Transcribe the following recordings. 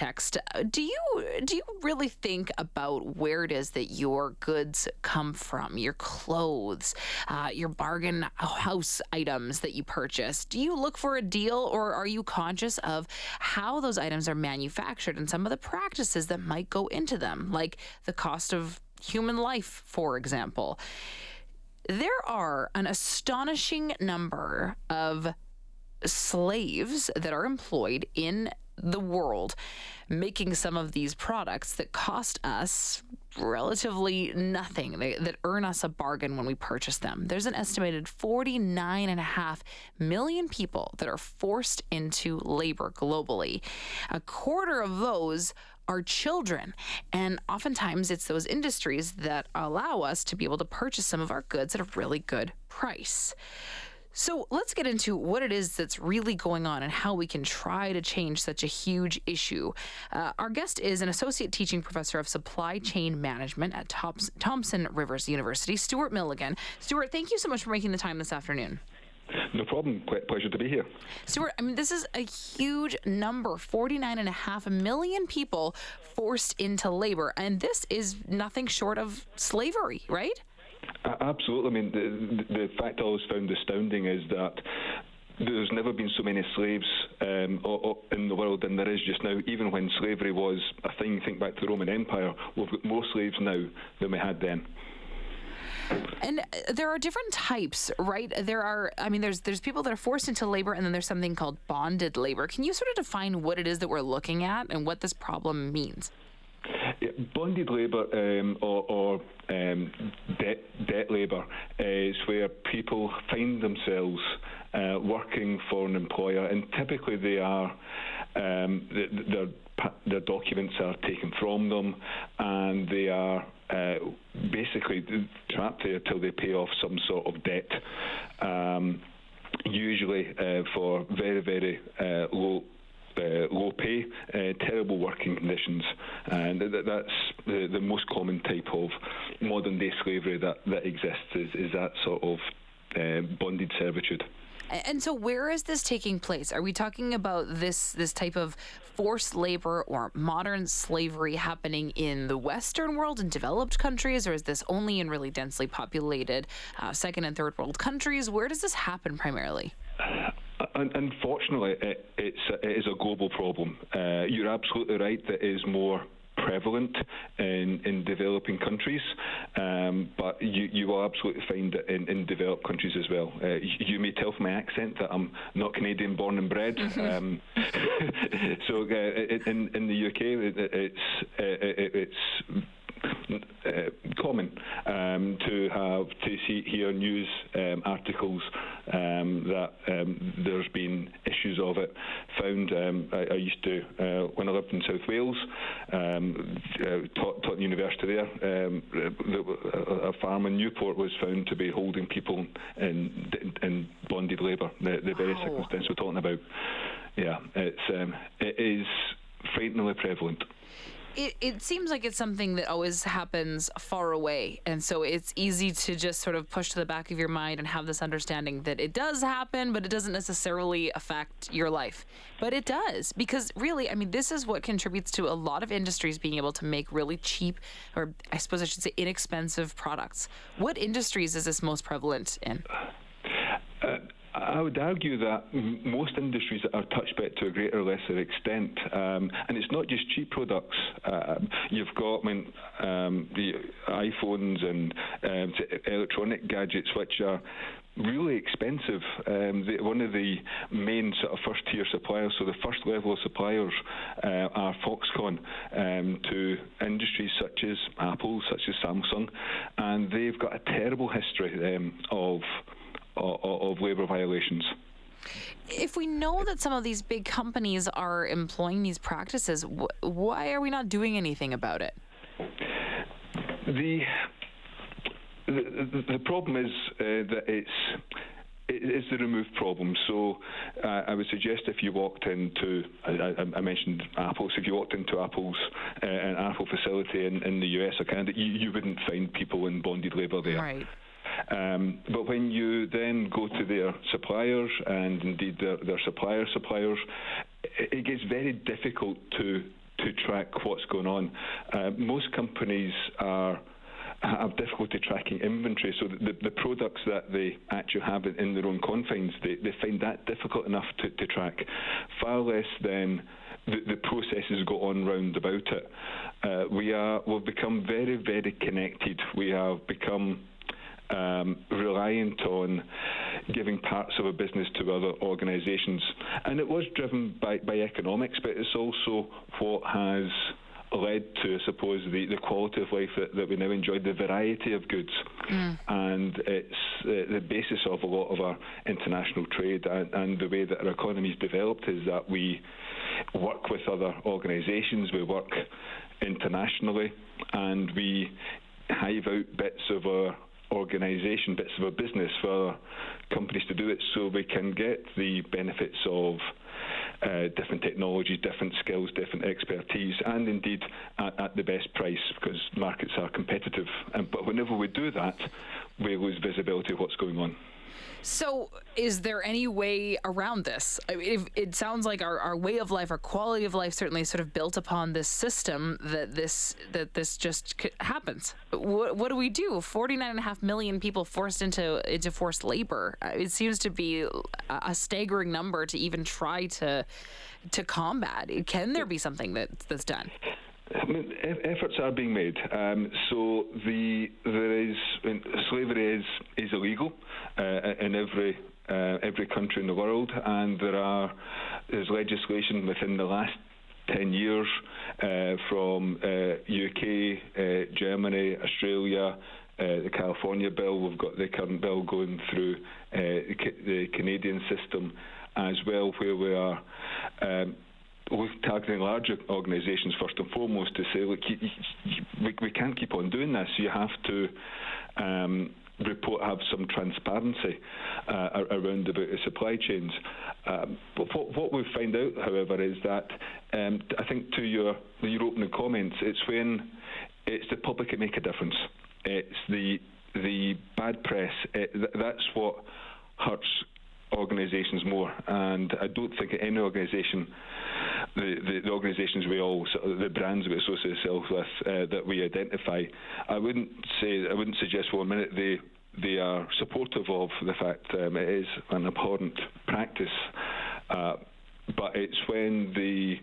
text. Uh, do you do you really think about where it is that your goods come from? Your clothes, uh, your bargain house items that you purchase. Do you look for a deal, or are you conscious of how those items are manufactured and some of the practices that might go into them, like the cost of human life, for example? There are an astonishing number of slaves that are employed in the world making some of these products that cost us relatively nothing, they, that earn us a bargain when we purchase them. There's an estimated 49.5 million people that are forced into labor globally. A quarter of those are children. And oftentimes it's those industries that allow us to be able to purchase some of our goods at a really good price. So let's get into what it is that's really going on and how we can try to change such a huge issue. Uh, our guest is an associate teaching professor of supply chain management at Thompson Rivers University, Stuart Milligan. Stuart, thank you so much for making the time this afternoon. No problem. Pleasure to be here. Stuart, I mean, this is a huge number 49.5 million people forced into labor. And this is nothing short of slavery, right? Absolutely. I mean, the, the fact I always found astounding is that there's never been so many slaves um, in the world than there is just now. Even when slavery was a thing, think back to the Roman Empire, we've got more slaves now than we had then. And uh, there are different types, right? There are, I mean, there's there's people that are forced into labor, and then there's something called bonded labor. Can you sort of define what it is that we're looking at and what this problem means? Bonded labour um, or, or um, debt, debt labour is where people find themselves uh, working for an employer, and typically they are um, their their documents are taken from them, and they are uh, basically trapped there till they pay off some sort of debt. Um, usually uh, for very very uh, low low pay, uh, terrible working conditions, and th- that's the, the, most common type of modern day slavery that, that exists is, is that sort of uh, bonded servitude. And so, where is this taking place? Are we talking about this this type of forced labor or modern slavery happening in the Western world in developed countries, or is this only in really densely populated uh, second and third world countries? Where does this happen primarily? Unfortunately, it, it's it is a global problem. Uh, you're absolutely right that it is more prevalent in, in developing countries, um, but you, you will absolutely find it in, in developed countries as well. Uh, you, you, may tell from my accent that I'm not Canadian born and bred. Mm-hmm. Um, so uh, in, in the UK, it, it's, it, it's common um, to have to see hear news um, articles um, that um, there's been issues of it found. Um, I, I, used to uh, when I lived in South Wales, um, uh, taught, taught university there. a farm in Newport was found to be holding people in in bonded labour. The, the very wow. circumstance we're talking about. Yeah, it's it is frighteningly prevalent it, it seems like it's something that always happens far away. And so it's easy to just sort of push to the back of your mind and have this understanding that it does happen, but it doesn't necessarily affect your life. But it does, because really, I mean, this is what contributes to a lot of industries being able to make really cheap, or I suppose I should say inexpensive products. What industries is this most prevalent in? I would argue that most industries are touched by it to a greater or lesser extent, um, and it's not just cheap products. Um, you've got, I mean, um, the iPhones and um, electronic gadgets, which are really expensive. Um, the, one of the main sort of first tier suppliers, so the first level of suppliers uh, are Foxconn um, to industries such as Apple, such as Samsung, and they've got a terrible history um, of of, of labour violations. If we know that some of these big companies are employing these practices, wh- why are we not doing anything about it? The the, the problem is uh, that it's it's the remove problem. So uh, I would suggest if you walked into, I, I, mentioned Apple, so if you walked into Apple's uh, an Apple facility in, in the US or Canada, you, you wouldn't find people in bonded labour there. Right. Um, but when you then go to their suppliers and indeed their, their supplier suppliers, it, gets very difficult to to track what's going on. Uh, most companies are have difficulty tracking inventory. So the, the products that they actually have in their own confines, they, they find that difficult enough to, to track, far less than the, the processes go on round about it. Uh, we are we've become very very connected. We have become um, reliant on giving parts of a business to other organisations. And it was driven by, by economics, but it's also what has led to, I suppose, the, the quality of life that, that we now enjoy, the variety of goods. Mm. And it's uh, the basis of a lot of our international trade and, and the way that our economy is developed is that we work with other organisations, we work internationally, and we hive out bits of our organisation, bits of a business for companies to do it so we can get the benefits of uh, different technologies, different skills, different expertise, and indeed at, at the best price because markets are competitive. Um, but whenever we do that, we lose visibility of what's going on. So, is there any way around this? I mean, it sounds like our, our way of life, our quality of life, certainly sort of built upon this system that this that this just happens. What, what do we do? Forty nine and a half million people forced into into forced labor. Uh, it seems to be a staggering number to even try to to combat. Can there be something that that's done? I mean, efforts are being made. Um, so the there is slavery is is illegal uh, in every uh, every country in the world, and there are there's legislation within the last 10 years uh, from UK, uh, uh, Germany, Australia, uh, the California bill. We've got the current bill going through the, the, Canadian system as well, where we are. Um, targeting larger organisations first and foremost to say, look, we, we can't keep on doing this. You have to um, report have some transparency uh, around about the supply chains. Um, but what, what we find out, however, is that um, I think to your your opening comments, it's when it's the public that make a difference. It's the the bad press. It, that's what hurts organisations more. And I don't think any organisation, the, the, the, organisations we all, the brands we associate ourselves with, uh, that we identify, I wouldn't say, I wouldn't suggest for a minute they they are supportive of the fact um, it is an abhorrent practice. Uh, but it's when the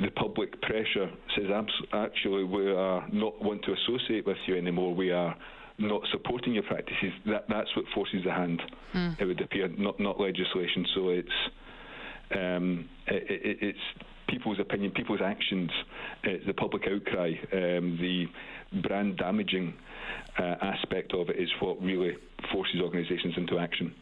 the public pressure says actually we are not want to associate with you anymore. We are not supporting your practices, that, that's what forces the hand, mm. it would appear, not, not legislation. So it's, um, it, it, it's people's opinion, people's actions, it's the public outcry, um, the brand damaging uh, aspect of it is what really forces organisations into action.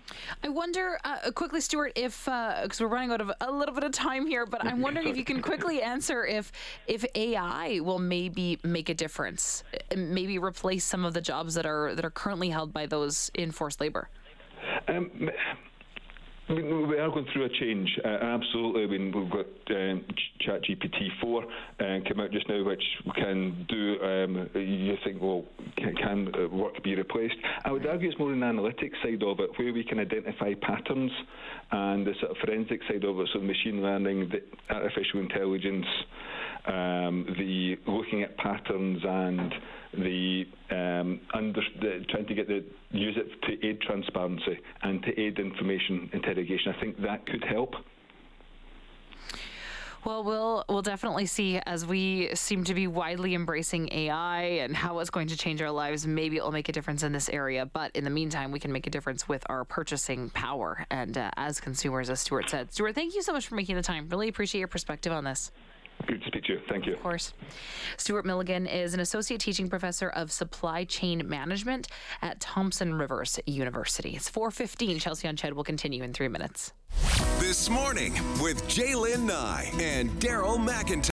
I wonder, uh, quickly, Stuart, if because uh, we're running out of a little bit of time here, but I'm wondering if you can quickly answer if if AI will maybe make a difference, maybe replace some of the jobs that are that are currently held by those in forced labour. Um, we are going through a change, uh, absolutely. I mean, we've got um, ChatGPT 4 uh, come out just now, which can do, um, you think, well, can, can, uh, work be replaced? I would argue it's more an analytics side of it, where we can identify patterns and the sort of forensic side of it, so machine learning, artificial intelligence, um, the looking at patterns and the, um, under, the, trying to get the use it to aid transparency and to aid information interrogation. I think that could help. Well, we'll we'll definitely see as we seem to be widely embracing AI and how it's going to change our lives. Maybe it will make a difference in this area, but in the meantime, we can make a difference with our purchasing power and uh, as consumers, as Stuart said. Stuart, thank you so much for making the time. Really appreciate your perspective on this. Good to speak to you. Thank you. Of course. Stuart Milligan is an associate teaching professor of supply chain management at Thompson Rivers University. It's 4:15. Chelsea on CHED will continue in three minutes. This morning with J'lyn Nye and Daryl McIntyre.